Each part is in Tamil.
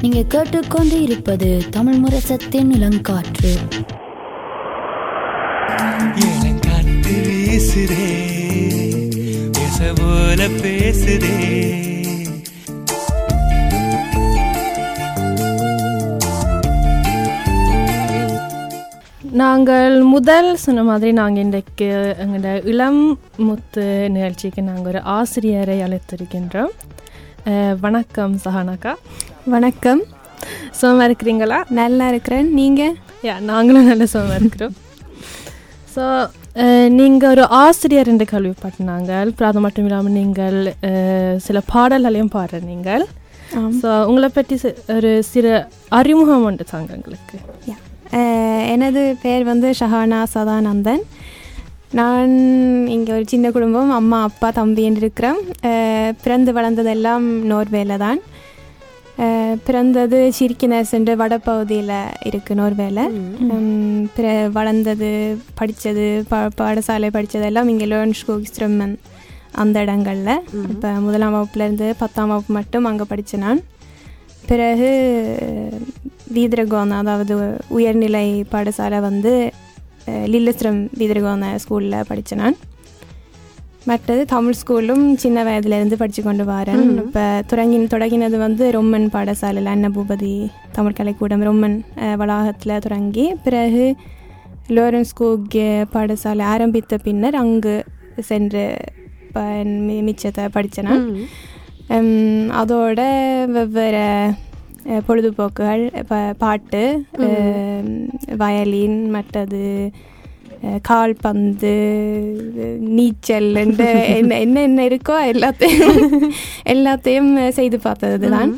நீங்க கேட்டுக்கொண்டு இருப்பது தமிழ் முரசத்தின் இளங்காற்று. இளங்காத்து வீசுதே பேச போல பேசுதே. நாங்கள் முதல் சொன்ன மாதிரி நாங்கள் இன்றைக்கு எங்களோட இளம் முத்து நிகழ்ச்சிக்கு நாங்கள் ஒரு ஆசிரியரை அழைத்திருக்கின்றோம். வணக்கம் சஹானாக்கா. வணக்கம். சுகமாக இருக்கிறீங்களா? நல்லா இருக்கிறேன். நீங்கள் யா நாங்களும் நல்ல சுகமாக இருக்கிறோம். ஸோ நீங்கள் ஒரு ஆசிரியர் என்று கேள்விப்பட்டினாங்க அப்புறம் அது மட்டும் இல்லாமல் நீங்கள் சில பாடல்களையும் பாடுற நீங்கள். ஸோ உங்களை பற்றி ஒரு சிறு அறிமுகம் உண்டு தாங்க எங்களுக்கு எனது பேர் வந்து ஷஹானா சதானந்தன். நான் இங்கே ஒரு சின்ன குடும்பம். அம்மா அப்பா தம்பி என்று இருக்கிறோம். பிறந்து வளர்ந்ததெல்லாம் நோர்வேல தான். பிறந்தது சிரிக்கினஸ் என்று வடபகுதியில் இருக்குது நோர்வேல. பிற வளர்ந்தது படித்தது பா பாடசாலை படித்ததெல்லாம் இங்கே லேர்ன்ஸ்கோக் ஸ்ட்ரம்மன் அந்த இடங்களில். இப்போ முதலாம் வகுப்புலேருந்து பத்தாம் வகுப்பு மட்டும் அங்கே படித்தேன் நான். பிறகு வீதிரகோன அதாவது உயர்நிலை பாடசாலை வந்து லில்லஸ்ரம் வீதிரகோன ஸ்கூலில் படித்தேன் நான் மற்றது தமிழ் ஸ்கூலும் சின்ன வயதுலேருந்து படித்து கொண்டு வரேன் இப்போ தொடங்கி தொடங்கினது வந்து ரொம்மன் பாடசாலையில் அன்னபூபதி தமிழ் கலைக்கூடம் ரொம்மன் வளாகத்தில் தொடங்கி பிறகு லோரன்ஸ் கூக் பாடசாலை ஆரம்பித்த பின்னர் அங்கு சென்று மிச்சத்தை படித்தேன் அதோட வெவ்வேறு பொழுதுபோக்குகள் பாட்டு வயலின் மற்றது கால்பந்து நீச்சல் என்று என்ன என்ன என்ன இருக்கோ எல்லாத்தையும் எல்லாத்தையும் செய்து பார்த்தது தான்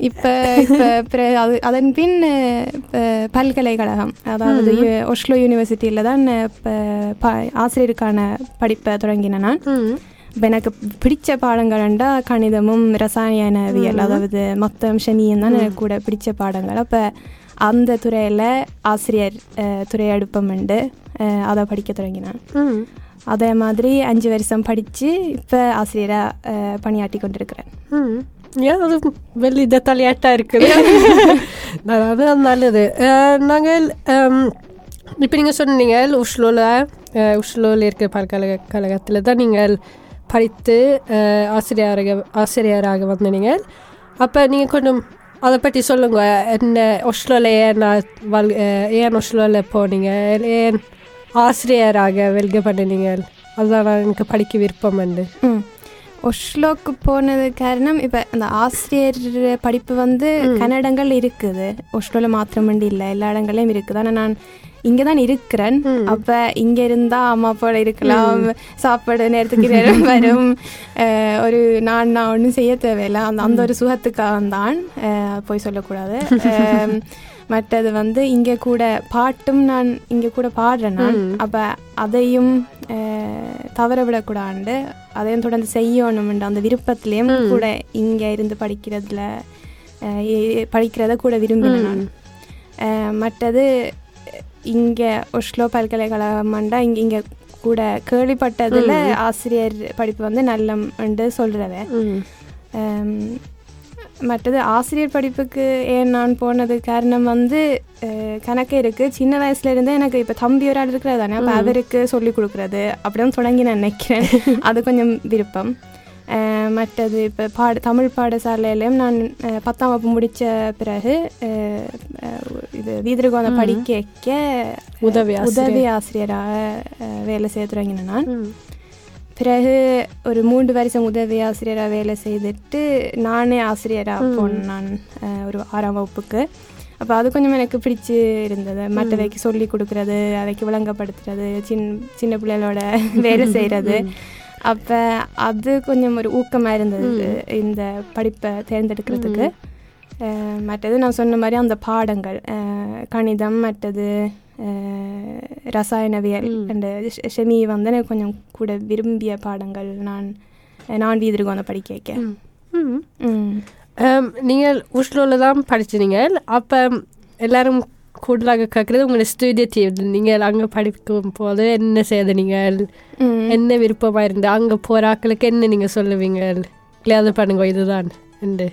இப்போ இப்போ அது அதன் பின் பல்கலைக்கழகம் அதாவது ஒஸ்லோ யூனிவர்சிட்டியில் தான் இப்போ ஆசிரியருக்கான படிப்பை தொடங்கினேன் நான். இப்ப எனக்கு பிடிச்ச பாடங்கள்ண்டா கணிதமும் ரசாயனவியல் அதாவது மொத்தம் சனியும் தான் எனக்கு கூட பிடிச்ச பாடங்கள். அப்போ அந்த துறையில் ஆசிரியர் அஹ், துறை அடுப்பம் உண்டு அதை படிக்க தொடங்கினேன். அதே மாதிரி அஞ்சு வருஷம் படித்து இப்போ ஆசிரியராக பணியாற்றி கொண்டிருக்கிறேன். ஏன் அது வெள்ளி டெத்தாலியாட்டாக இருக்குது? அதுதான் நல்லது. நாங்கள் இப்போ நீங்கள் சொன்னீங்க உஷ்லோவில் உஷ்லோவில் இருக்க பல்கலைக்கழகத்தில் தான் நீங்கள் படித்து அஹ், ஆசிரியராக ஆசிரியராக வந்தீங்க அப்போ நீங்கள் கொஞ்சம் அதை பற்றி சொல்லுங்க. என்ன ஒஸ்லோவில் ஏன் நான் வல் ஏன் ஒஸ்லோவில் போனீங்க? ஏன் ஆசிரியராக வெல்க பண்ணினீங்க அதுதான் நான் எனக்கு படிக்க விருப்பம் உண்டு ம். ஒஸ்லோக்கு போனது காரணம் இப்போ அந்த ஆசிரியர் படிப்பு வந்து கன்னடங்கள் இருக்குது. ஒஸ்லோவில் மாத்திரமண்டி இல்லை எல்லா இடங்களையும் இருக்குது. ஆனால் நான் இங்கே தான் இருக்கிறேன் அப்போ இங்கே இருந்தால் அம்மா அப்பா இருக்கலாம் சாப்பாடு நேரத்துக்கு நேரம் வரும். ஒரு நான் நான் ஒன்றும் செய்ய தேவையில்லை. அந்த அந்த ஒரு சுகத்துக்காக தான் போய் சொல்லக்கூடாது. மற்றது வந்து இங்கே கூட பாட்டும் நான் இங்கே கூட பாடுறேன் நான் அப்போ அதையும் தவற விடக்கூடாது அதையும் தொடர்ந்து செய்யணும்ன்ற அந்த விருப்பத்திலையும் கூட இங்கே இருந்து படிக்கிறதுல படிக்கிறத கூட விரும்பினேன் நான். மற்றது இங்கே ஒஸ்லோ பல்கலைக்கழகம்ண்டா இங்கே இங்கே கூட கேள்விப்பட்டதில் ஆசிரியர் படிப்பு வந்து நல்லம் என்று சொல்கிறத மற்றது ஆசிரியர் படிப்புக்கு ஏன் நான் போனது காரணம் வந்து கணக்கு இருக்குது சின்ன வயசுல இருந்தே எனக்கு இப்போ தம்பி ஒரு ஆள் இருக்கிறது தானே அப்போ அவருக்கு சொல்லி கொடுக்குறது அப்படிதான் தொடங்கி நான் நினைக்கிறேன். அது கொஞ்சம் விருப்பம். மற்றது இப்போ பாட தமிழ் பாடசாலையிலையும் நான் பத்தாம் வகுப்பு முடித்த பிறகு இது வீதிருகோண படிக்க உதவி. உதவி ஆசிரியராக வேலை செய்ய தொடங்கினேன் நான். பிறகு ஒரு மூன்று வருஷம் உதவி ஆசிரியராக வேலை செய்துட்டு நானே ஆசிரியராக போனேன் நான் ஒரு ஆறாம் வகுப்புக்கு. அப்போ அது கொஞ்சம் எனக்கு பிடிச்சு இருந்தது. மற்றவைக்கு சொல்லி கொடுக்கறது அவைக்கு விளங்கப்படுத்துறது சின் சின்ன பிள்ளைகளோட வேலை செய்கிறது அப்போ அது கொஞ்சம் ஒரு ஊக்கமாக இருந்தது இந்த படிப்பை தேர்ந்தெடுக்கிறதுக்கு. மற்றது நான் சொன்ன மாதிரி அந்த பாடங்கள் கணிதம் மற்றது ரசாயனவியல் அந்த ஷெமி வந்து எனக்கு கொஞ்சம் கூட விரும்பிய பாடங்கள் நான் நான் வீதிருக்கோம் படிக்க வைக்க. நீங்கள் உஷ்லோவில் தான் படிச்சினீங்க அப்போ எல்லாரும் கூடுதலாக கேட்குறது உங்களோட ஸ்டூடியோ நீங்கள் அங்கே படிக்கும் போது என்ன செய்த நீங்கள். என்ன விருப்பமாக இருந்து அங்கே போகிற ஆக்களுக்கு என்ன நீங்கள் சொல்லுவீங்க? இல்லையா பண்ணுங்க இதுதான். என்று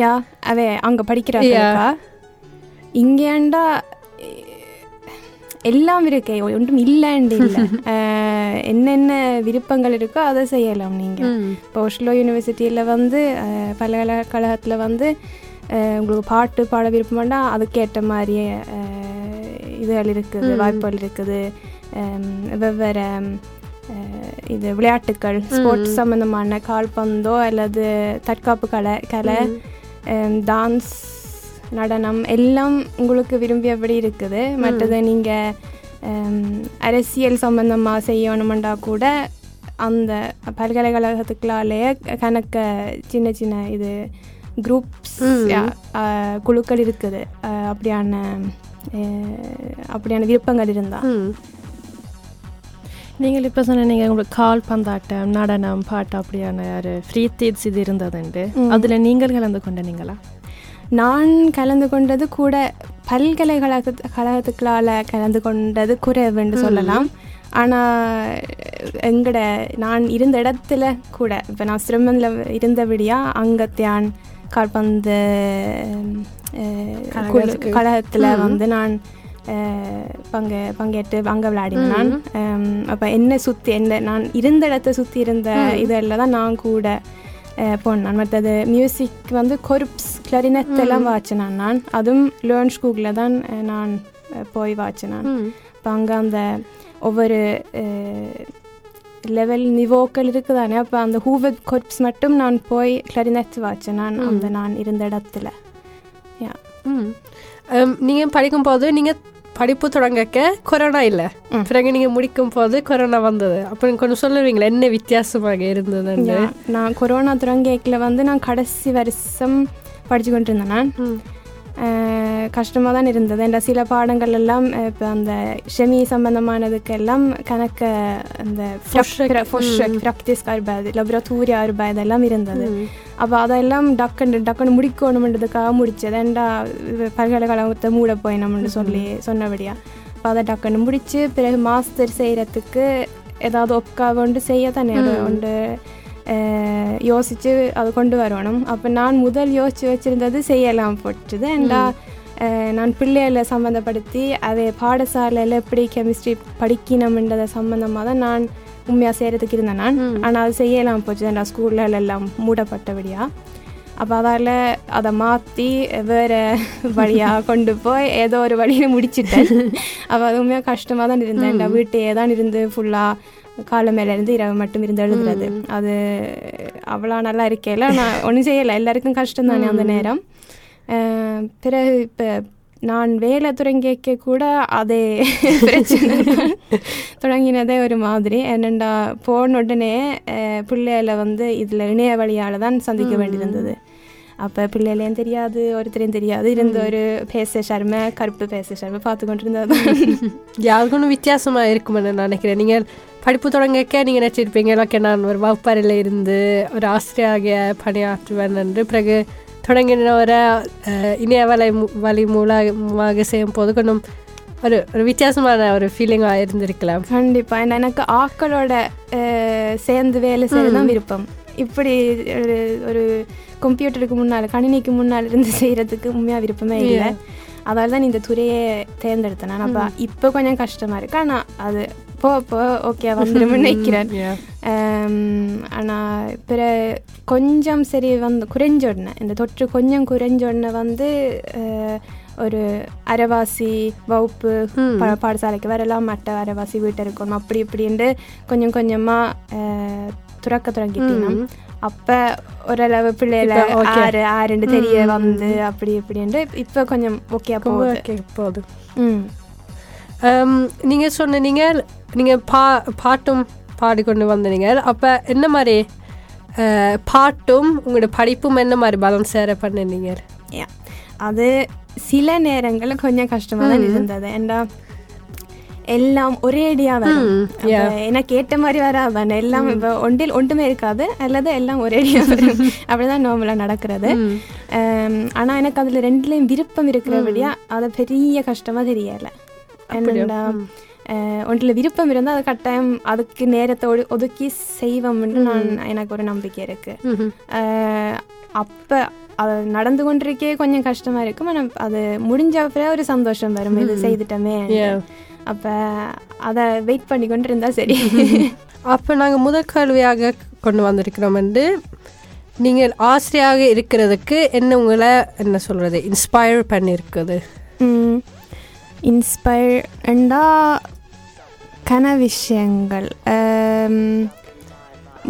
யா அவ அங்க படிக்கிறாக்கா இங்கேண்டா எல்லாம் இருக்கே ஒன்றும் இல்லைண்டு இல்லை. என்னென்ன விருப்பங்கள் இருக்கோ அதை செய்யலாம் நீங்கள் இப்போ ஒஸ்லோ யூனிவர்சிட்டியில் வந்து பல்கலைக்கழகத்தில் வந்து உங்களுக்கு பாட்டு பாட விருப்பம்னா அதுக்கேற்ற மாதிரியே அஹ், இதுகள் இருக்குது வாய்ப்புகள் இருக்குது. வெவ்வேறு இது விளையாட்டுக்கள் ஸ்போர்ட்ஸ் சம்மந்தமான கால்பந்தோ அல்லது தற்காப்பு கலை கலை டான்ஸ் நடனம் எல்லாம் உங்களுக்கு விரும்பியபடி இருக்குது. மற்றது நீங்கள் அரசியல் சம்பந்தமாக செய்யணுமெண்டா கூட அந்த பல்கலைக்கழகத்துக்குள்ளாலேயே கணக்க சின்ன சின்ன இது குரூப்ஸ் குழுக்கள் இருக்குது. அப்படியான அப்படியான விருப்பங்கள் இருந்தால் நீங்கள் இப்போ சொன்னீங்க உங்களுக்கு கால் பந்தாட்டம் நடனம் பாட்டு அப்படியான ஒரு ஃப்ரீ தீட்ஸ் இது இருந்ததுண்டு. அதில் நீங்கள் கலந்து கொண்ட நீங்களா? நான் கலந்து கொண்டது கூட பல்கலைக்கழக கழகத்துக்களால் கலந்து கொண்டது குறைவுன்னு சொல்லலாம். ஆனால் எங்கட நான் இருந்த இடத்துல கூட இப்போ நான் சிரமத்தில் இருந்தபடியா அங்கத்தியான் கால்பந்து கழகத்தில் வந்து நான் பங்கு பங்கேற்று அங்கே விளையாடினேன். நான் அப்போ என்ன சுற்றி என்ன நான் இருந்த இடத்த சுற்றி இருந்த இதெல்லாம் தான் நான் கூட போனேன் மற்றது மியூசிக் வந்து கொருப்ஸ் கிளரினெட் எல்லாம் வாச்சினேன் நான் அதுவும் லேர்ன் ஸ்கூலில் தான் நான் போய் வாச்சினேன் இப்போ அங்கே அந்த ஒவ்வொரு லெவல் நிவோக்கள் இருக்குதானே அப்போ அந்த ஹூவத் கொர்ப்ஸ் மட்டும் நான் போய் கிளரினெட் வாச்சேன் நான் அந்த நான் இருந்த இடத்துல யா நீங்கள் படிக்கும் போது நீங்கள் படிப்பு தொடங்கக்க கொரோனா இல்லை. பிறகு நீங்கள் முடிக்கும் போது கொரோனா வந்தது. அப்போ கொஞ்சம் சொல்லுவீங்களா என்ன வித்தியாசமாக இருந்ததுன்னு? நான் கொரோனா தொடங்கியக்கில் வந்து நான் கடைசி வருஷம் படித்து கொண்டு இருந்தேன் நான் கஷ்டமாக தான் இருந்தது. இந்த சில பாடங்கள் எல்லாம் இப்போ அந்த ஷெமி சம்பந்தமானதுக்கெல்லாம் கணக்க அந்த ப்ராக்டிஸ் arbeid laboratorier arbeid எல்லாம் இருந்தது. அப்போ அதெல்லாம் டக்குன்னு டக்குன்னு முடிக்கணுன்றதுக்காக முடிச்சது. ஏண்டா பல்கலைக்கழகத்தை மூட போயினோம்னு சொல்லி சொன்னபடியா. அப்போ அதை டக்குன்னு முடிச்சு பிறகு மாஸ்டர் செய்கிறதுக்கு ஏதாவது ஒப்கா கொண்டு செய்ய தானே ஒன்று யோசிச்சு அதை கொண்டு வரணும் அப்போ நான் முதல் யோசிச்சு வச்சிருந்தது செய்யலாம் போட்டுது அஹ், நான் பிள்ளைகளை சம்மந்தப்படுத்தி அதை பாடசாலையில் எப்படி கெமிஸ்ட்ரி படிக்கணும்ன்றதை சம்மந்தமாக தான் நான் உண்மையாக செய்கிறதுக்கு இருந்தேன் நான் ஆனால் அது செய்யலாம் போச்சு ஏண்டா ஸ்கூல்ல எல்லாம் மூடப்பட்டபடியா அப்போ அதால் அதை மாற்றி வேறு வழியாக கொண்டு போய் ஏதோ ஒரு வழியில் முடிச்சிட்டேன் அப்போ அது உண்மையாக கஷ்டமாக தான் இருந்தேன் வீட்டையே தான் இருந்து ஃபுல்லாக காலை மேல இருந்து இரவு மட்டும் இருந்து எழுதுறது அது அவ்வளோ நல்லா இருக்கேல. நான் ஒன்றும் செய்யலை. எல்லாருக்கும் கஷ்டம் தானே அந்த நேரம். பிறகு இப்போ நான் வேலை தொடங்கிக்க கூட அதே பிரச்சனை. தொடங்கினதே ஒரு மாதிரி. என்னண்டா போன உடனே பிள்ளைகளை வந்து இதில் இணைய வழியால் தான் சந்திக்க வேண்டியிருந்தது. அப்போ பிள்ளைகளையும் தெரியாது ஒருத்தரையும் தெரியாது இருந்த ஒரு பேச ஷர்மை கருப்பு பேச ஷர்மை பார்த்து கொண்டு இருந்தது யாருக்கும் வித்தியாசமாக இருக்குமென்னு நான் நினைக்கிறேன் நீங்கள் படிப்பு தொடங்கக்க நீங்கள் நினச்சிருப்பீங்க ஓகே நான் ஒரு வகுப்பறையில் இருந்து ஒரு ஆசிரியராக பணியாற்றுவேன் என்று பிறகு தொடங்கின ஒரு அஹ், இணைய வலை வழி மூலமாக செய்யும் போது கொஞ்சம் ஒரு ஒரு வித்தியாசமான ஒரு ஃபீலிங்காக இருந்திருக்கலாம் கண்டிப்பாக எனக்கு ஆக்களோட சேர்ந்து வேலை செய்ய தான் விருப்பம் இப்படி ஒரு ஒரு கம்ப்யூட்டருக்கு முன்னால் கணினிக்கு முன்னால் இருந்து செய்கிறதுக்கு உண்மையாக விருப்பமே இல்லை. அதால தான் இந்த துறையை தேர்ந்தெடுத்தேன். நான் அப்போ இப்போ கொஞ்சம் கஷ்டமாக இருக்கு. ஆனால் அது போ போ ஓகே வந்துடும் நினைக்கிறேன். ஆனால் பிற கொஞ்சம் சரி வந்து குறைஞ்ச உடனே இந்த தொற்று கொஞ்சம் குறைஞ்ச உடனே வந்து ஒரு அரைவாசி வகுப்பு பா- பாடசாலைக்கு வரலாம் மற்ற அரைவாசி வீட்டை இருக்கணும் அப்படி இப்படின்ட்டு கொஞ்சம் கொஞ்சமாக துறக்க தொடங்கிட்டீங்க அப்போ ஓரளவு okay. ஆறு ஆறுண்டு தெரிய வந்து அப்படி இப்படின்ட்டு இப்போ கொஞ்சம் ஓகே போகுது. ஓகே போதும் ம். நீங்கள் சொன்னீங்க நீங்கள் பா பாட்டும் பாடிக்கொண்டு வந்தீங்க அப்போ என்ன மாதிரி பாட்டும் உங்களோட படிப்பும் என்ன மாதிரி பேலன்ஸ் சேர Yeah. அது சில நேரங்களில் கொஞ்சம் கஷ்டமாக தான் இருந்தது. ஏண்டா எல்லாம் ஒரே அடியா வரும். எனக்கு ஏற்ற மாதிரி வராதானே எல்லாம் இப்போ ஒன்றில் ஒன்றுமே இருக்காது. அல்லது எல்லாம் ஒரே அடியா வரும். அப்படிதான் நார்மலா நடக்கிறது. ஆனா எனக்கு அதுல ரெண்டுலயும் விருப்பம் இருக்கிறபடியா அது பெரிய கஷ்டமா தெரியல. என்னடா ஒன்றில் விருப்பம் இருந்தால் அது கட்டாயம் அதுக்கு நேரத்தை ஒதுக்கி செய்வோம்னு நான் எனக்கு ஒரு நம்பிக்கை இருக்கு. அஹ், அப்ப அது நடந்து கொண்டிருக்கே கொஞ்சம் கஷ்டமா இருக்கும். ஆனால் அது முடிஞ்ச அப்புறம் ஒரு சந்தோஷம் வரும். இது செய்துட்டோமே. அப்ப அதை வெயிட் பண்ணி கொண்டு சரி. அப்போ நாங்கள் முதல் கேள்வியாக கொண்டு வந்திருக்கிறோம் வந்து நீங்கள் ஆசிரியாக இருக்கிறதுக்கு என்ன உங்களை என்ன சொல்கிறது இன்ஸ்பயர் பண்ணியிருக்குது? இன்ஸ்பயர்ண்டா கன விஷயங்கள்.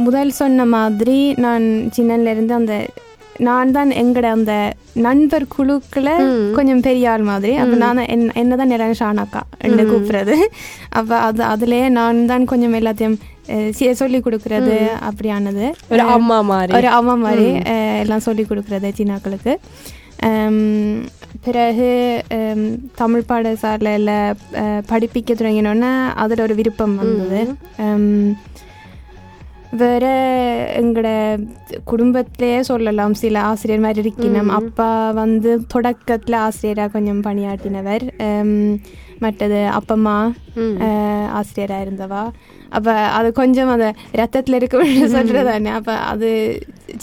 முதல் சொன்ன மாதிரி நான் சின்னல இருந்து அந்த நான் தான் எங்கட அந்த நண்பர் குழுக்களை கொஞ்சம் பெரிய ஆள் மாதிரி. அப்போ நான் என் என்ன தான் எல்லாரும் ஷானாக்கா என்று கூப்பிடுறது. அப்போ அது அதுலேயே நான் தான் கொஞ்சம் எல்லாத்தையும் சொல்லி கொடுக்கறது அப்படியானது. ஒரு அம்மா மாதிரி. ஒரு அம்மா மாதிரி எல்லாம் சொல்லி கொடுக்குறது சீனாக்களுக்கு. பிறகு தமிழ் பாடசாலையில் படிப்பிக்க தொடங்கினோன்னே அதில் ஒரு விருப்பம் வந்தது. வேற எங்களோட குடும்பத்திலேயே சொல்லலாம். சில ஆசிரியர் மாதிரி இருக்கணும் அப்பா வந்து தொடக்கத்தில் ஆசிரியராக கொஞ்சம் பணியாற்றினவர். மற்றது அப்பம்மா ஆசிரியராக இருந்தவா. அப்போ அது கொஞ்சம் அந்த ரத்தத்தில் இருக்க சொல்கிறதானே அப்போ அது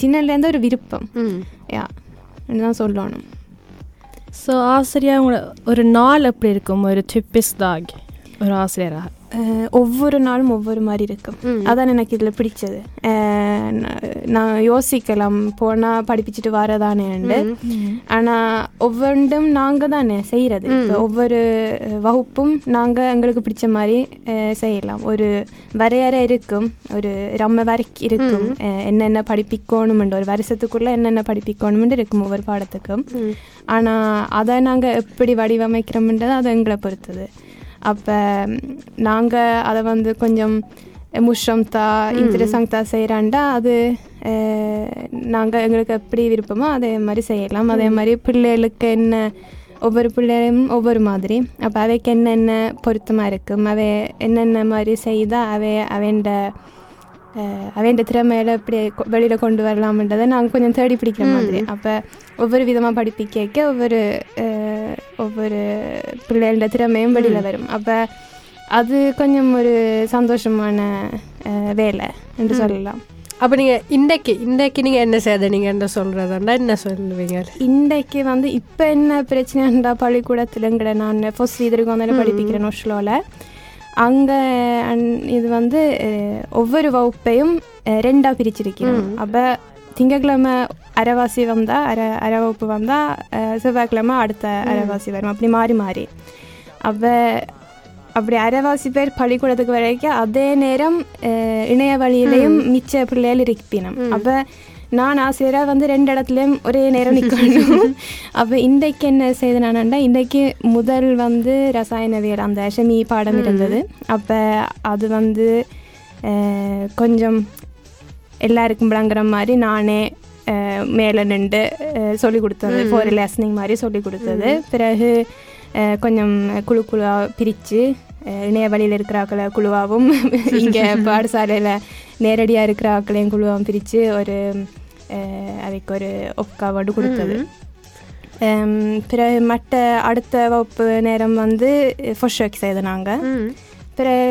சின்னலேருந்து ஒரு விருப்பம். யா தான் சொல்லணும். ஸோ ஆசிரியர் ஒரு நாள் எப்படி இருக்கும்? ஒரு டிப்பிஸ் டாக் ஒரு ஆசிரியராக. ஒவ்வொரு நாளும் ஒவ்வொரு மாதிரி இருக்கும் அதான் எனக்கு இதில் பிடிச்சது. நான் யோசிக்கலாம். போனால் படிப்பிச்சுட்டு வரதானேண்டு ஆனால் ஒவ்வொன்றும் நாங்கள் தானே செய்கிறது ஒவ்வொரு வகுப்பும் நாங்கள் எங்களுக்கு பிடிச்ச மாதிரி செய்யலாம். ஒரு வரையறை இருக்கும். ஒரு ரம்ம வரைக்கு இருக்கும். என்னென்ன படிப்பிக்கணுமெண்டு ஒரு வருஷத்துக்குள்ளே என்னென்ன படிப்பிக்கணுமெண்டு இருக்கும் ஒவ்வொரு பாடத்துக்கும். ஆனால் அதை நாங்கள் எப்படி வடிவமைக்கிறோம்ன்றது அது எங்களை பொறுத்தது. அப்போ நாங்கள் அதை வந்து கொஞ்சம் முஷம்தா இன்ட்ரெஸ்டாக செய்கிறாண்டா அது நாங்கள் எங்களுக்கு எப்படி விருப்பமோ அதே மாதிரி செய்யலாம். அதே மாதிரி பிள்ளைகளுக்கு என்ன ஒவ்வொரு பிள்ளையும் ஒவ்வொரு மாதிரி. அப்போ அவைக்கு என்னென்ன பொருத்தமாக இருக்கும் அவை என்னென்ன மாதிரி செய்தால் அவை அவன்ட அவன் திறமையில இப்படி வெளியில கொண்டு வரலாம்ன்றதை நாங்கள் கொஞ்சம் தேடி பிடிக்கிற மாதிரி. அப்போ ஒவ்வொரு விதமாக படிப்பிக்க ஒவ்வொரு அஹ், ஒவ்வொரு பிள்ளைகளோட திறமையும் வெளியில வரும். அப்போ அது கொஞ்சம் ஒரு சந்தோஷமான வேலை என்று சொல்லலாம். அப்போ நீங்கள் இன்றைக்கு இன்றைக்கு நீங்கள் என்ன செய்த நீங்கள் என்ன சொல்கிறதா என்ன சொல்லுவீங்க? இன்றைக்கு வந்து இப்போ என்ன பிரச்சனைண்டா பள்ளிக்கூடத்துலங்கிற நான் ஃபர்ஸ்ட் இதற்கு வந்து படிப்பிக்கிறேன் ஒஷ்லோவில் அங்கே இது வந்து ஒவ்வொரு வகுப்பையும் அஹ், ரெண்டா பிரிச்சிருக்கிறோம். அப்போ திங்கக்கிழமை அரைவாசி வந்தால் அரை அரை வகுப்பு வந்தால் செவ்வாய்க்கிழமை அடுத்த அரைவாசி வரும். அப்படி மாறி மாறி. அப்போ அப்படி அரைவாசி பேர் பள்ளிக்கூடத்துக்கு வரைக்கும் அதே நேரம் இணைய வழியிலையும் மிச்ச பிள்ளைகள் இருப்பினும். அப்போ நான் ஆசிரியராக வந்து ரெண்டு இடத்துலையும் ஒரே நேரம் நிற்கணும் அப்போ இன்றைக்கு என்ன செய்து நான்டா இன்றைக்கு முதல் வந்து ரசாயனவியல் அந்த ஷெமி பாடம் இருந்தது. அப்போ அது வந்து கொஞ்சம் எல்லாருக்கும் விளங்குற மாதிரி நானே மேலே நின்று சொல்லி கொடுத்தது. ஃபோர் லெசனிங் மாதிரி சொல்லி கொடுத்தது. பிறகு கொஞ்சம் குழு குழுவாக பிரித்து இணைய வழியில் இருக்கிற ஆக்களை குழுவாகவும் இங்கே பாடசாலையில் நேரடியாக இருக்கிற ஆக்களையும் குழுவாகவும் பிரித்து ஒரு அதுக்கு ஒரு ஒப்காவோடு கொடுத்தது. பிறகு மற்ற அடுத்த வகுப்பு நேரம் வந்து ஃபர்ஸ்ட் ஒர்க் செய்த நாங்கள் பிறகு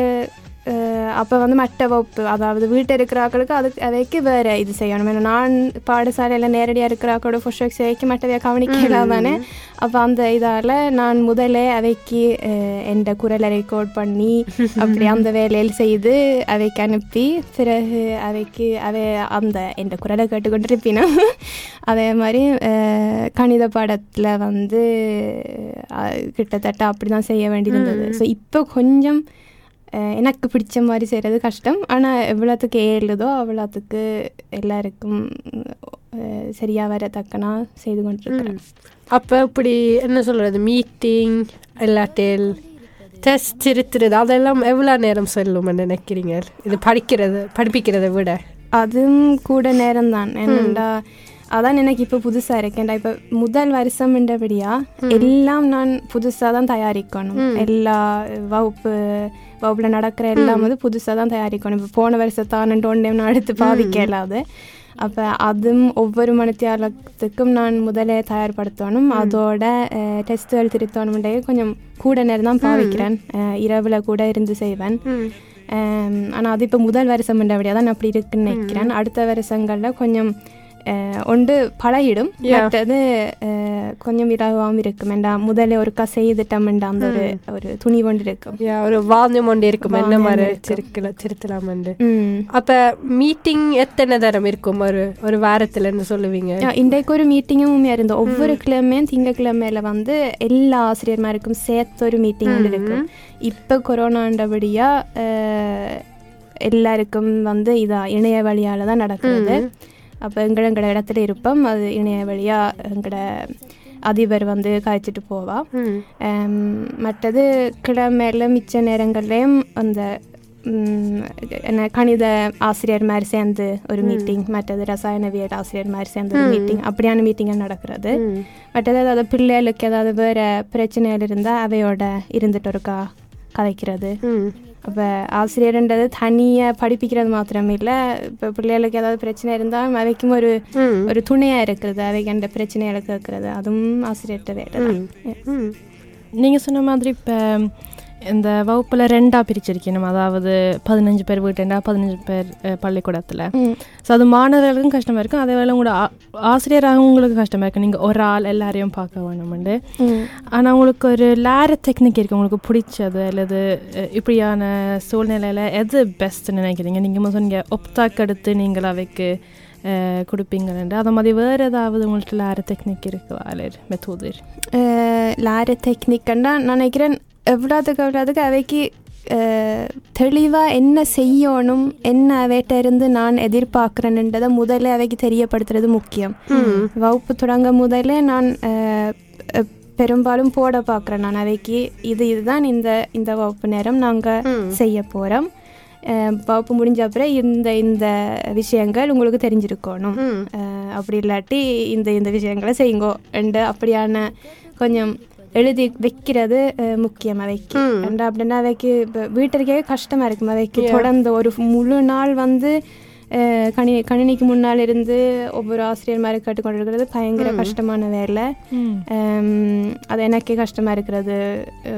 அப்போ வந்து மற்ற வகுப்பு அதாவது வீட்டில் இருக்கிற ஆக்களுக்கு அதுக்கு அதைக்கு வேறு இது செய்யணும் நான் பாடசாலையில் நேரடியாக இருக்கிற ஆக்களோட ஃபர்ஸ்ட் ஒர்க் செய்யக்கு மற்றவையை கவனிக்கலாம் தானே அப்போ அந்த இதால் நான் முதலே அவைக்கு என் குரலை ரெக்கார்ட் பண்ணி அப்படி அந்த வேலையில் செய்து அவைக்கு அனுப்பி பிறகு அவைக்கு அவை அந்த என் குரலை கேட்டுக்கொண்டு இருப்பினும் அதே மாதிரி கணித பாடத்தில் வந்து கிட்டத்தட்ட அப்படி தான் செய்ய வேண்டியிருந்தது ஸோ இப்போ கொஞ்சம் எனக்கு பிடிச்ச மாதிரி செய்கிறது கஷ்டம் ஆனால் எவ்வளோத்துக்கு ஏழுதோ அவ்வளோத்துக்கு எல்லாருக்கும் அஹ், சரியா வரத்தக்கனா செய்து கொண்டிருக்கிறேன் அப்போ இப்படி என்ன சொல்கிறது மீட்டிங் இல்லாட்டில் டெஸ்ட் திருத்துறது அதெல்லாம் எவ்வளோ நேரம் செல்லும்னு நினைக்கிறீங்க இது படிக்கிறது படிப்பிக்கிறதை விட அதுவும் கூட நேரம் தான் என்னண்டா அதான் எனக்கு இப்போ புதுசாக இருக்கேன்டா இப்போ முதல் வருஷம்ன்றபடியா எல்லாம் நான் புதுசாக தான் தயாரிக்கணும் எல்லா வகுப்பு வகுப்பில் நடக்கிற எல்லாம் வந்து புதுசாக தான் தயாரிக்கணும். இப்போ போன வருஷத்தான் ஒன்றே நான் எடுத்து பாவிக்க இல்லாது அப்போ அதுவும் ஒவ்வொரு மணித்தியாலத்துக்கும் நான் முதலே தயார்படுத்தணும். அதோட டெஸ்ட்டுகள் திருத்தணும்ன்றே கொஞ்சம் கூட நேரம் தான் பாவிக்கிறேன். இரவுல கூட இருந்து செய்வேன். ஆனால் அது இப்போ முதல் வருஷம் அப்படியே தான் அப்படி இருக்குன்னு நினைக்கிறேன். அடுத்த வருஷங்களில் கொஞ்சம் ஒன்று பழகிடும் மற்றது கொஞ்சம் இலகுவாகவும் இருக்கும் ஏண்டா முதல்ல ஒருக்கா செய்துட்டோம்டா அந்த ஒரு ஒரு துணி கொண்டு இருக்கும் ஒரு வாதம் ஒன்று இருக்கும் என்ன மாதிரி இருக்கும். திருக்கல திருத்தலாமண்டு ம் அப்ப மீட்டிங் எத்தனை தரம் இருக்கும் ஒரு ஒரு வாரத்துலன்னு சொல்லுவீங்க இன்றைக்கு ஒரு மீட்டிங்கும் இருந்தோம் ஒவ்வொரு கிழமையும் திங்கக்கிழமையில வந்து எல்லா ஆசிரியர்மாருக்கும் சேர்த்து ஒரு மீட்டிங் இருக்கும் இப்போ கொரோனாண்டபடியா எல்லாருக்கும் வந்து இதா இணைய வழியால தான் நடக்கிறது அப்போ எங்கட எங்கட இடத்துல இருப்போம். அது இணைய வழியா எங்கட அதிபர் வந்து காய்ச்சிட்டு போவா. மற்றது கிழமையில மிச்ச நேரங்கள்லேயும் அந்த என்ன கணித ஆசிரியர் மாதிரி சேர்ந்து ஒரு மீட்டிங் மற்றது ரசாயனவியல் ஆசிரியர் மாதிரி சேர்ந்து ஒரு மீட்டிங் அப்படியான மீட்டிங் நடக்கிறது. மற்றது ஏதாவது பிள்ளைகளுக்கு ஏதாவது வேற பிரச்சனைகள் இருந்தால் அவையோட இருந்துட்டு இருக்கா கதைக்கிறது. அப்போ ஆசிரியர்ன்றது தனியாக படிப்பிக்கிறது மாத்திரம் இல்லை. இப்போ பிள்ளைகளுக்கு ஏதாவது பிரச்சனை இருந்தால் அவைக்கும் ஒரு ஒரு துணையாக இருக்கிறது. அவைக்கு அந்த பிரச்சனைகளை கேட்கறது அதுவும் ஆசிரியர்கிட்ட வேலை நீங்கள் சொன்ன மாதிரி இப்போ இந்த வகுப்பில் ரெண்டாக பிரிச்சிருக்கணும். அதாவது பதினஞ்சு பேர் வீட்டுண்டா பதினஞ்சு பேர் பள்ளிக்கூடத்தில். ஸோ அது மாணவர்களுக்கும் கஷ்டமாக இருக்கும். அதே வேலை உங்களோட ஆசிரியராக உங்களுக்கு கஷ்டமாக இருக்கும். நீங்கள் ஒரு ஆள் எல்லாரையும் பார்க்க வேணும்ண்டு. ஆனால் உங்களுக்கு ஒரு லேர டெக்னிக் இருக்குது உங்களுக்கு பிடிச்சது அல்லது இப்படியான சூழ்நிலையில் எது பெஸ்ட்னு நினைக்கிறீங்க? நீங்கள் சொன்னீங்க ஒப்தாக்கு எடுத்து நீங்கள் அவைக்கு அஹ், கொடுப்பீங்கன்னு அதை மாதிரி வேறு ஏதாவது உங்கள்கிட்ட லேர டெக்னிக் இருக்குவா அல்லது மெத்தூது லார டெக்னிக்கன்னா நான் நினைக்கிறேன் எவ்வளோதுக்கு எவ்வளோதுக்கு அவைக்கு தெளிவாக என்ன செய்யணும் என்ன அவைகிட்ட இருந்து நான் எதிர்பார்க்குறேன்ன்றதை முதல்ல அவைக்கு தெரியப்படுத்துறது முக்கியம். வகுப்பு தொடங்க முதல்ல நான் பெரும்பாலும் போட பார்க்குறேன் நான் அவைக்கு. இது இதுதான் இந்த இந்த வகுப்பு நேரம் நாங்கள் செய்ய போகிறோம் வகுப்பு முடிஞ்ச அப்புறம் இந்த இந்த விஷயங்கள் உங்களுக்கு தெரிஞ்சிருக்கணும். அப்படி இல்லாட்டி இந்த இந்த விஷயங்களை செய்யுங்கோ. என்று அப்படியான கொஞ்சம் எழுதி வைக்கிறது முக்கியம் அவைக்கு அப்படின்னா அவைக்கு இப்போ வீட்டிற்கே கஷ்டமாக இருக்கும். அவைக்கு தொடர்ந்து ஒரு முழு நாள் வந்து அஹ், கணி கணினிக்கு முன்னால் இருந்து ஒவ்வொரு ஆசிரியர் மாதிரி கேட்டுக்கொண்டு இருக்கிறது பயங்கர கஷ்டமான வேலை. அது எனக்கே கஷ்டமாக இருக்கிறது.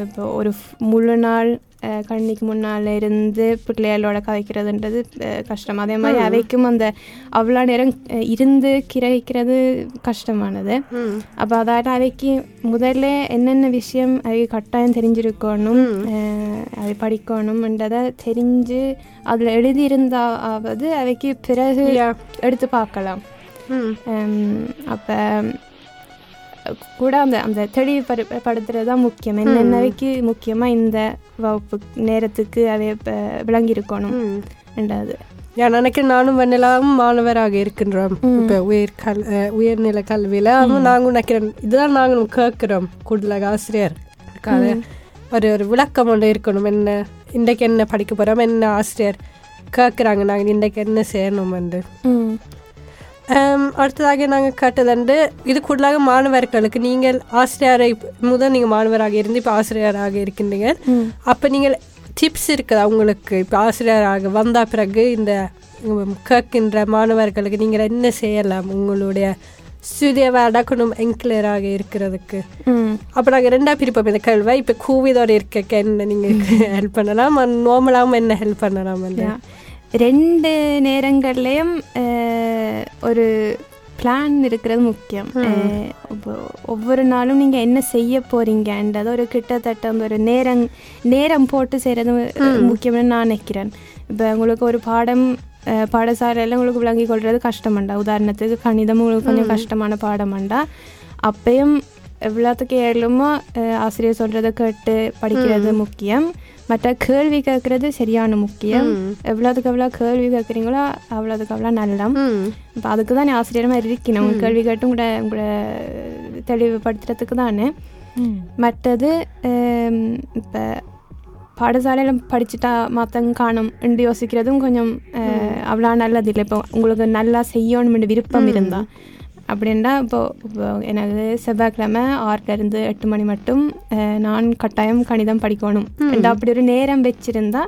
இப்போ ஒரு முழு நாள் அஹ், கணினிக்கு முன்னால் இருந்து பிள்ளைகளோட கதைக்கிறதுன்றது கஷ்டம் அதே மாதிரி அவைக்கும் அந்த அவ்வளோ நேரம் இருந்து கிரகிக்கிறது கஷ்டமானது அப்போ அதால அவைக்கு முதல்ல என்னென்ன விஷயம் அவை கட்டாயம் தெரிஞ்சிருக்கணும் அதை படிக்கணும்ன்றதை தெரிஞ்சு அதில் எழுதியிருந்தாவது அவைக்கு பிறகு எடுத்து பார்க்கலாம் அப்போ கூட அந்த அந்த தெளிவுபடு படுத்துறது தான் முக்கியம் என்னென்னவைக்கு முக்கியமாக இந்த வகுப்பு நேரத்துக்கு அவை விளங்கி இருக்கணும் நான் நினைக்கிறேன் நானும் வெண்ணலாம் மாணவராக இருக்கின்றோம். இப்போ உயர் கல் உயர்நிலை கல்வியில். அதுவும் நாங்கள் நினைக்கிறேன் இதுதான் நாங்களும் கேட்குறோம். கூடுதலாக ஆசிரியர். இருக்காது ஒரு ஒரு விளக்கம் ஒன்று இருக்கணும். என்ன இன்றைக்கு என்ன படிக்க போகிறோம் என்ன ஆசிரியர் கேட்குறாங்க? நாங்கள் இன்றைக்கு என்ன செய்யணும்? ஆம், அடுத்ததாக நாங்கள் கேட்டதுண்டு இது கூடுதலாக மாணவர்களுக்கு நீங்கள் ஆசிரியரை முதல் நீங்கள் மாணவராக இருந்து இப்போ ஆசிரியராக இருக்கின்றீங்க. அப்போ நீங்கள் டிப்ஸ் இருக்குதா உங்களுக்கு? இப்போ ஆசிரியராக வந்த பிறகு இந்த கேட்கின்ற மாணவர்களுக்கு நீங்கள் என்ன செய்யலாம்? உங்களுடைய சுய வேடக்கணும் என்கிளியராக இருக்கிறதுக்கு. அப்போ நாங்கள் ரெண்டா பிரிப்போம் இந்த கல்வை இப்போ கூவிதோட இருக்க என்ன நீங்கள் ஹெல்ப் பண்ணலாம்? நார்மலாகவும் என்ன ஹெல்ப் பண்ணலாம்? ரெண்டு நேரங்கள்லேயும் ஒரு பிளான் இருக்கிறது முக்கியம். ஒவ்வொரு நாளும் நீங்கள் என்ன செய்ய போறீங்கன்றது ஒரு கிட்டத்தட்ட ஒரு நேரம் நேரம் போட்டு செய்கிறது முக்கியம்னு நான் நினைக்கிறேன். இப்போ உங்களுக்கு ஒரு பாடம் பாடசாலையில் உங்களுக்கு விளங்கி கொள்வது கஷ்டமண்டா? உதாரணத்துக்கு கணிதம் உங்களுக்கு கொஞ்சம் கஷ்டமான பாடமண்டா? அப்பயும் எவ்வளோத்துக்கு ஏழுமோ ஆசிரியர் சொல்கிறத கேட்டு படிக்கிறது முக்கியம். மற்ற கேள்வி கேட்குறது சரியான முக்கியம். எவ்வளோதுக்கு எவ்வளோ கேள்வி கேட்குறீங்களோ அவ்வளோதுக்கு அவ்வளோ நல்லம் இப்போ அதுக்கு தான் ஆசிரியரமாக இருக்கணும். உங்க கேள்வி கேட்டு உங்களோட உங்களோட தெளிவுபடுத்துறதுக்கு தானே. மற்றது இப்போ பாடசாலையில் படிச்சுட்டா மற்றவங்க காணும் என்று யோசிக்கிறதும் கொஞ்சம் அவ்வளோ நல்லது இல்லை இப்போ உங்களுக்கு நல்லா செய்யணும்னு விருப்பம் இருந்தால் அப்படின்னா இப்போ இப்போ எனக்கு செவ்வாய்க்கிழமை ஆறுலேருந்து எட்டு மணி மட்டும் நான் கட்டாயம் கணிதம் படிக்கணும். ரெண்டா அப்படி ஒரு நேரம் வச்சிருந்தா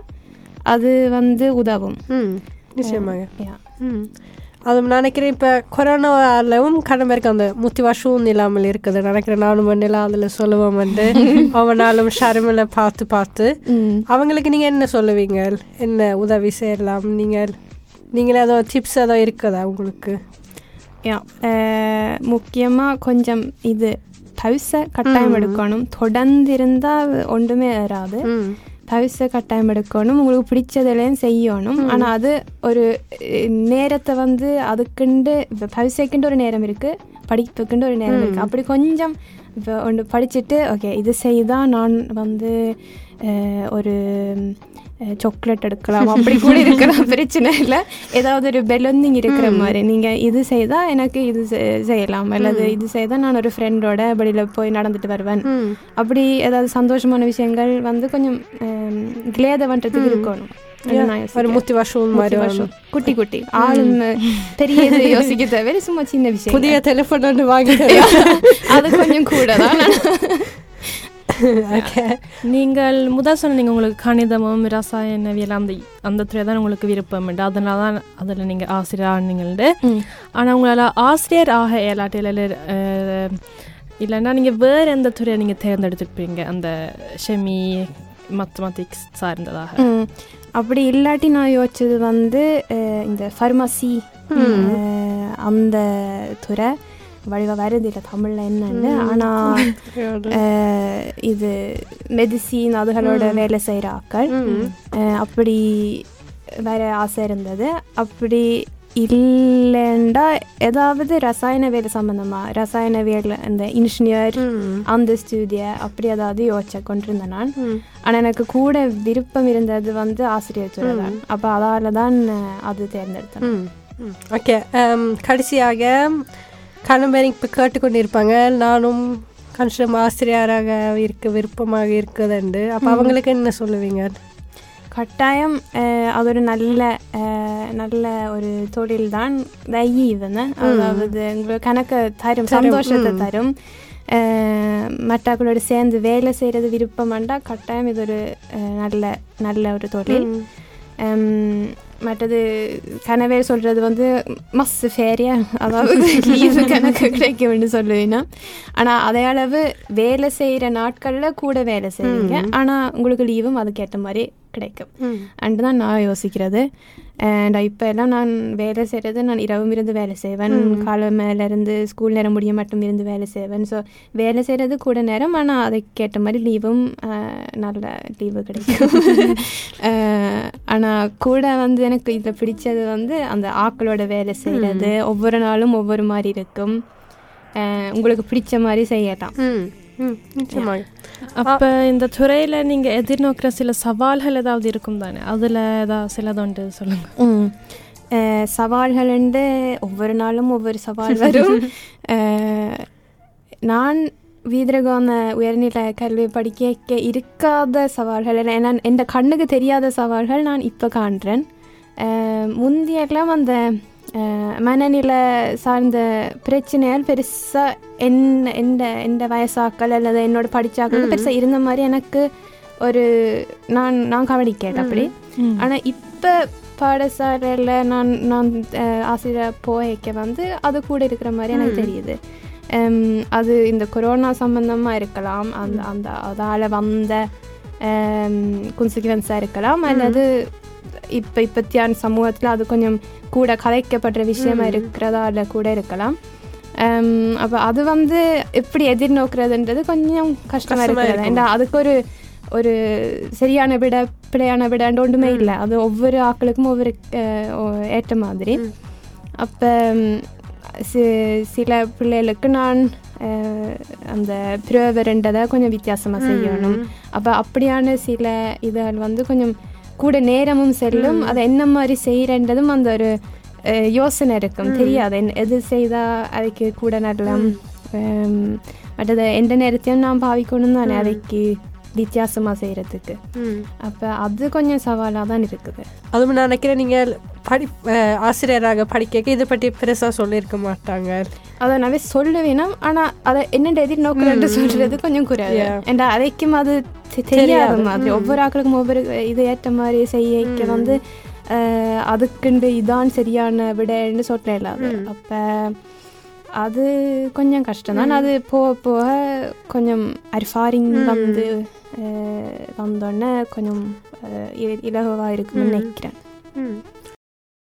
அது வந்து உதவும். நிச்சயமாக அது நினைக்கிறேன் இப்போ கொரோனாவிலும் கடமைக்கு அந்த மோட்டிவேஷன் இல்லாமல் இருக்குது. நினைக்கிறேன் நானும் மண்ணில் அதில் சொல்லுவோம் வந்து. அவனாலும் ஷர்மில் பார்த்து பார்த்து. அவங்களுக்கு நீங்கள் என்ன சொல்லுவீங்க? என்ன உதவி செய்யலாம்? நீங்கள் நீங்கள் ஏதோ டிப்ஸ் ஏதோ இருக்குதா உங்களுக்கு? யா முக்கியமாக கொஞ்சம் இது பவுசை கட்டாயம் எடுக்கணும் தொடர்ந்து இருந்தால் ஒன்றுமே வராது பவுசை கட்டாயம் எடுக்கணும் உங்களுக்கு பிடிச்சதுலையும் செய்யணும் ஆனால் அது ஒரு நேரத்தை வந்து அதுக்குண்டு இப்போ பவுசைக்குண்டு ஒரு நேரம் இருக்குது படிப்புக்குண்டு ஒரு நேரம் இருக்குது அப்படி கொஞ்சம் இப்போ ஒன்று படிச்சுட்டு ஓகே இது செய்தால் நான் வந்து ஒரு சாக்லேட் எடுக்கலாம் அப்படி கூட இருக்கிற பிரச்சனை இல்லை. ஏதாவது ஒரு பெலந்திங் இருக்கிற மாதிரி. நீங்கள் இது செய்தால் எனக்கு இது செய்யலாம். அல்லது இது செய்தால் நான் ஒரு ஃப்ரெண்டோட வெளியில் போய் நடந்துட்டு வருவேன். அப்படி ஏதாவது சந்தோஷமான விஷயங்கள் வந்து கொஞ்சம் கிளேத பண்ணுறதுக்கு இருக்கணும். ஒரு. மோட்டிவேஷன் மாதிரி Motivation. குட்டி குட்டி. ஆளும் பெரிய இது யோசிக்க தேவை. சும்மா சின்ன விஷயம். புதிய டெலிஃபோன் ஒன்று வாங்கி அது கொஞ்சம் கூட தான். ஓகே நீங்கள் முதல் சொன்னீங்க உங்களுக்கு கணிதமும் ரசாயனவியல் அந்த அந்த துறை தான் உங்களுக்கு விருப்பம் உண்டு. அதனால தான் அதில் நீங்கள் ஆசிரியர் ஆனீங்கள்ண்டு ஆனால் உங்களால் ஆசிரியர் ஆக இயலாட்டில் இல்லைன்னா நீங்கள் வேறு எந்த துறையை நீங்கள் தேர்ந்தெடுத்துருப்பீங்க? அந்த ஷெமி மேத்தமெட்டிக்ஸ் சார்ந்ததாக. அப்படி இல்லாட்டி நான் யோசிச்சது வந்து இந்த ஃபர்மசி அந்த துறை. வடிவ வருது இல்லை தமிழில் என்னன்னு. ஆனால் இது மெடிசின் அதுகளோட வேலை செய்கிற ஆக்கள். அப்படி வேற ஆசை இருந்தது. அப்படி இல்லைண்டா ஏதாவது ரசாயனவியல் சம்மந்தமாக ரசாயனவியல் இந்த இன்ஜினியர் அந்த ஸ்டூடிய அப்படி ஏதாவது யோசிச்ச கொண்டிருந்தேன் நான். ஆனால் எனக்கு கூட விருப்பம் இருந்தது வந்து ஆசிரியர் துறை தான். அப்போ அதால தான் அது தேர்ந்தெடுத்தேன். ஓகே. கடைசியாக கணவன் இப்போ கேட்டுக்கொண்டிருப்பாங்க. நானும் கன்ஸ்டம் ஆசிரியராக இருக்க விருப்பமாக இருக்குதுண்டு. அப்போ அவங்களுக்கு என்ன சொல்லுவீங்க? கட்டாயம் அஹ், அது ஒரு நல்ல அஹ், நல்ல ஒரு தொழில் தான் தையீவன அதாவது கணக்கு தரும் சந்தோஷத்தை தரும். மற்றவர்களோட சேர்ந்து வேலை செய்கிறது விருப்பமாண்டா கட்டாயம் இது ஒரு நல்ல நல்ல ஒரு தொழில். மற்றது கனவே சொல்கிறது வந்து மஸ்ஸு ஃபேரியா? அதாவது லீவு கணக்கு கிடைக்கும்னு சொல்லுவீங்கன்னா ஆனால் அதே அளவு வேலை செய்கிற நாட்களில் கூட வேலை செய்வீங்க. ஆனால் உங்களுக்கு லீவும் அதுக்கேற்ற மாதிரி கிடைக்கும். அண்டு தான் நான் யோசிக்கிறது. அண்ட் இப்போ எல்லாம் நான் வேலை செய்கிறது நான் இரவும் இருந்து வேலை செய்வேன். காலமேலேருந்து ஸ்கூல் நேரம் முடிய மட்டும் இருந்து வேலை செய்வேன். ஸோ வேலை செய்கிறது கூட நேரம். ஆனால் அதுக்கேற்ற மாதிரி லீவும் நல்ல லீவு கிடைக்கும். ஆனால் கூட வந்து எனக்கு இதில் பிடிச்சது வந்து அந்த ஆக்களோட வேலை செய்கிறது ஒவ்வொரு நாளும் ஒவ்வொரு மாதிரி இருக்கும். உங்களுக்கு பிடிச்ச மாதிரி செய்யலாம். நிச்சயமாக அப்போ இந்த துறையில் நீங்கள் எதிர்நோக்கிற சில சவால்கள் ஏதாவது இருக்கும் தானே? அதில் ஏதாவது சிலதுண்டு சொல்லுங்கள் ம். அஹ் சவால்கள்ண்டு ஒவ்வொரு நாளும் ஒவ்வொரு சவால் வரும். நான் வீதரகோன உயர்நிலை கல்வி படிக்க இருக்காத சவால்கள். ஏன்னா என் கண்ணுக்கு தெரியாத சவால்கள் நான் இப்போ காண்றேன். முந்தியெல்லாம் அந்த மனநிலை சார்ந்த பிரச்சனைகள் பெருசாக என் எந்த எந்த வயசாக்கள் அல்லது என்னோட படிச்சாக்கள் பெருசாக இருந்த மாதிரி எனக்கு ஒரு நான் நான் கவனிக்கேன் அப்படி. ஆனால் இப்போ பாடசாலையில் நான் நான் ஆசிரியர் போய்க்க வந்து அது கூட இருக்கிற மாதிரி எனக்கு தெரியுது. அது இந்த கொரோனா சம்பந்தமாக இருக்கலாம். அந்த அந்த அதால் வந்த குன்சிக்வன்ஸாக இருக்கலாம். அல்லது இப்போ இப்பத்தியான சமூகத்தில் அது கொஞ்சம் கூட கதைக்கப்படுற விஷயமா இருக்கிறதால கூட இருக்கலாம். அப்போ அது வந்து எப்படி எதிர்நோக்கிறதுன்றது கொஞ்சம் கஷ்டமாக இருக்கிறது ஏன்னா அதுக்கு ஒரு ஒரு சரியான விட பிழையான விடன்ற ஒன்றுமே இல்லை. அது ஒவ்வொரு ஆக்களுக்கும் ஒவ்வொரு ஏற்ற மாதிரி. அப்போ சில பிள்ளைகளுக்கு நான் அந்த பிரவரண்டதை கொஞ்சம் வித்தியாசமாக செய்யணும். அப்போ அப்படியான சில இதுகள் வந்து கொஞ்சம் கூட நேரமும் செல்லும். அதை என்ன மாதிரி செய்கிறன்றதும் அந்த ஒரு யோசனை இருக்கும். தெரியாது. என்ன- எது செய்தால் அதுக்கு கூட நல்லம். ஹம், மற்றது எந்த நேரத்தையும் நான் பாவிக்கணும் தானே அதுக்கு வித்தியாசமாக செய்கிறதுக்கு அப்போ அது கொஞ்சம் சவாலாக தான் இருக்குது. அதுவும் நான் நினைக்கிறேன் நீங்கள் படி ஆசிரியராக படிக்க இதை பற்றி பெருசாக சொல்லியிருக்க மாட்டாங்க. அதை நாவே சொல்ல வேணும் ஆனா அதை என்னென்ன எதிர்நோக்கிறேன்னு சொல்றது கொஞ்சம் Yeah. ஏன்டா அதைக்கும் அது தெரியாது. மாதிரி. ஒவ்வொரு ஆக்களுக்கும் ஒவ்வொரு இது ஏற்ற மாதிரி செய்ய வந்து அதுக்குண்டு இதான் சரியான விடைன்னு சொல்ல இல்லாது. அப்ப அது கொஞ்சம் கஷ்டம் தான். அது போக போக கொஞ்சம் அரிஃபாரிங் வந்து வந்தோடனே கொஞ்சம் அஹ், இ- இலகுவா இருக்கும்னு நினைக்கிறேன்.